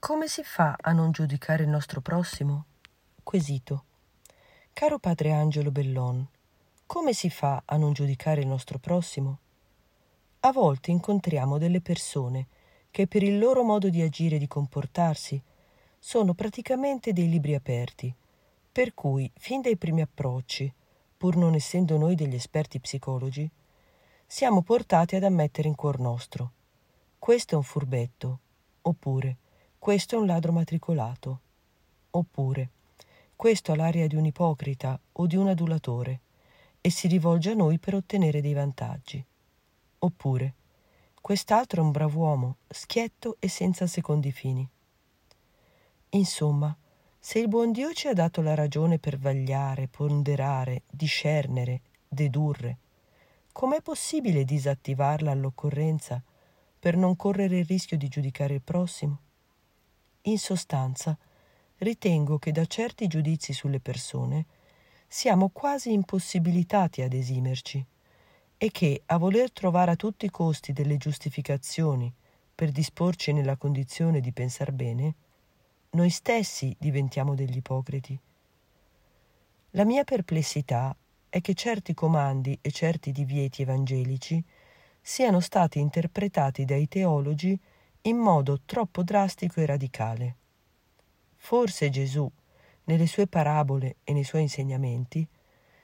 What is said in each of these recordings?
Come si fa a non giudicare il nostro prossimo? Quesito. Caro padre Angelo Bellon, come si fa a non giudicare il nostro prossimo? A volte incontriamo delle persone che per il loro modo di agire e di comportarsi sono praticamente dei libri aperti, per cui, fin dai primi approcci, pur non essendo noi degli esperti psicologi, siamo portati ad ammettere in cuor nostro. Questo è un furbetto, oppure questo è un ladro matricolato. Oppure, questo ha l'aria di un ipocrita o di un adulatore e si rivolge a noi per ottenere dei vantaggi. Oppure, quest'altro è un brav'uomo, schietto e senza secondi fini. Insomma, se il buon Dio ci ha dato la ragione per vagliare, ponderare, discernere, dedurre, com'è possibile disattivarla all'occorrenza per non correre il rischio di giudicare il prossimo? In sostanza, ritengo che da certi giudizi sulle persone siamo quasi impossibilitati ad esimerci e che a voler trovare a tutti i costi delle giustificazioni per disporci nella condizione di pensar bene, noi stessi diventiamo degli ipocriti. La mia perplessità è che certi comandi e certi divieti evangelici siano stati interpretati dai teologi in modo troppo drastico e radicale. Forse Gesù, nelle sue parabole e nei suoi insegnamenti,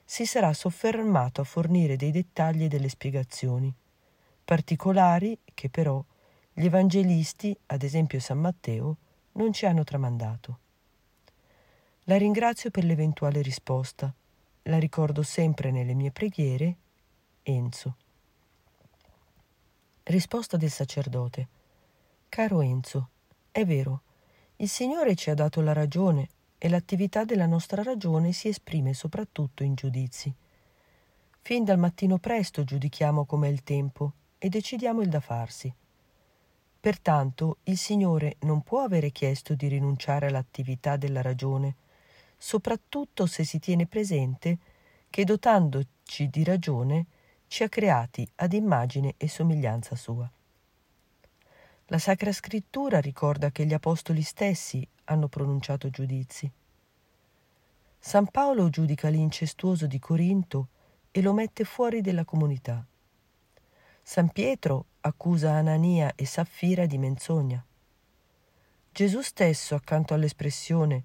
si sarà soffermato a fornire dei dettagli e delle spiegazioni, particolari che però gli evangelisti, ad esempio San Matteo, non ci hanno tramandato. La ringrazio per l'eventuale risposta, la ricordo sempre nelle mie preghiere, Enzo. Risposta del sacerdote. Caro Enzo, è vero, il Signore ci ha dato la ragione e l'attività della nostra ragione si esprime soprattutto in giudizi. Fin dal mattino presto giudichiamo com'è il tempo e decidiamo il da farsi. Pertanto il Signore non può avere chiesto di rinunciare all'attività della ragione, soprattutto se si tiene presente che dotandoci di ragione ci ha creati ad immagine e somiglianza sua. La Sacra Scrittura ricorda che gli Apostoli stessi hanno pronunciato giudizi. San Paolo giudica l'incestuoso di Corinto e lo mette fuori della comunità. San Pietro accusa Anania e Saffira di menzogna. Gesù stesso, accanto all'espressione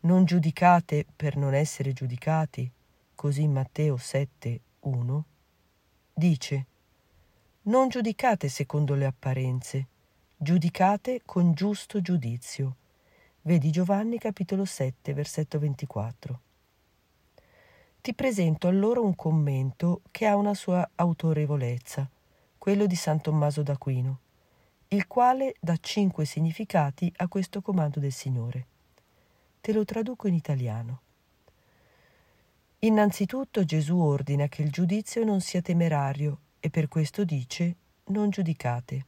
non giudicate per non essere giudicati, così in Matteo 7, 1, dice non giudicate secondo le apparenze, giudicate con giusto giudizio. Vedi Giovanni capitolo 7, versetto 24. Ti presento allora un commento che ha una sua autorevolezza, quello di San Tommaso d'Aquino, il quale dà cinque significati a questo comando del Signore. Te lo traduco in italiano. Innanzitutto Gesù ordina che il giudizio non sia temerario e per questo dice non giudicate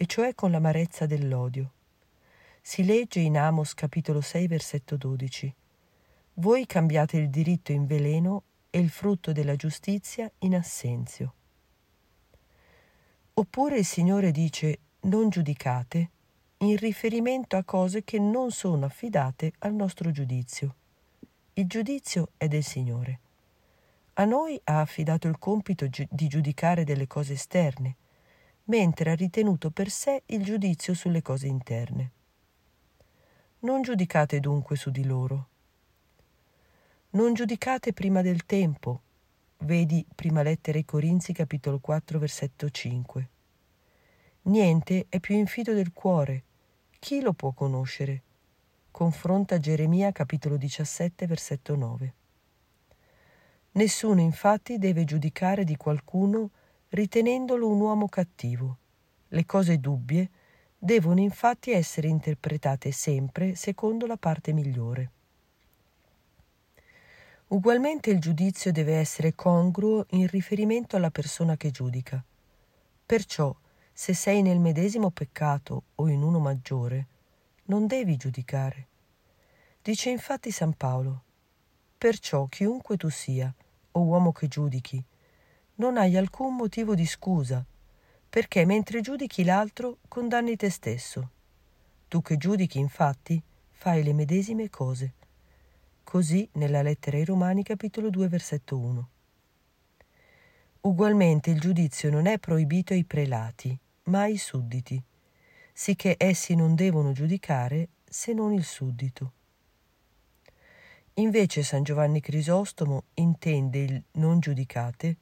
e cioè con l'amarezza dell'odio. Si legge in Amos capitolo 6 versetto 12. Voi cambiate il diritto in veleno e il frutto della giustizia in assenzio. Oppure il Signore dice non giudicate in riferimento a cose che non sono affidate al nostro giudizio. Il giudizio è del Signore. A noi ha affidato il compito di giudicare delle cose esterne, mentre ha ritenuto per sé il giudizio sulle cose interne. Non giudicate dunque su di loro. Non giudicate prima del tempo. Vedi prima lettera ai Corinzi capitolo 4 versetto 5. Niente è più infido del cuore. Chi lo può conoscere? Confronta Geremia capitolo 17 versetto 9. Nessuno infatti deve giudicare di qualcuno ritenendolo un uomo cattivo. Le cose dubbie devono infatti essere interpretate sempre secondo la parte migliore. Ugualmente il giudizio deve essere congruo in riferimento alla persona che giudica. Perciò, se sei nel medesimo peccato o in uno maggiore, non devi giudicare. Dice infatti San Paolo, perciò chiunque tu sia, o uomo che giudichi, non hai alcun motivo di scusa, perché mentre giudichi l'altro condanni te stesso. Tu che giudichi, infatti, fai le medesime cose. Così nella lettera ai Romani capitolo 2 versetto 1. Ugualmente il giudizio non è proibito ai prelati, ma ai sudditi, sicché essi non devono giudicare se non il suddito. Invece San Giovanni Crisostomo intende il non giudicate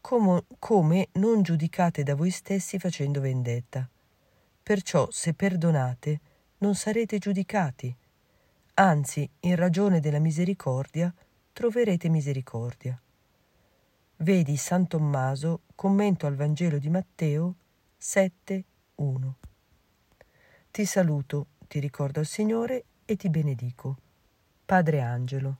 come, come non giudicate da voi stessi facendo vendetta. Perciò se perdonate non sarete giudicati, anzi in ragione della misericordia troverete misericordia. Vedi San Tommaso, commento al Vangelo di Matteo 7.1. Ti saluto, ti ricordo al Signore e ti benedico. Padre Angelo.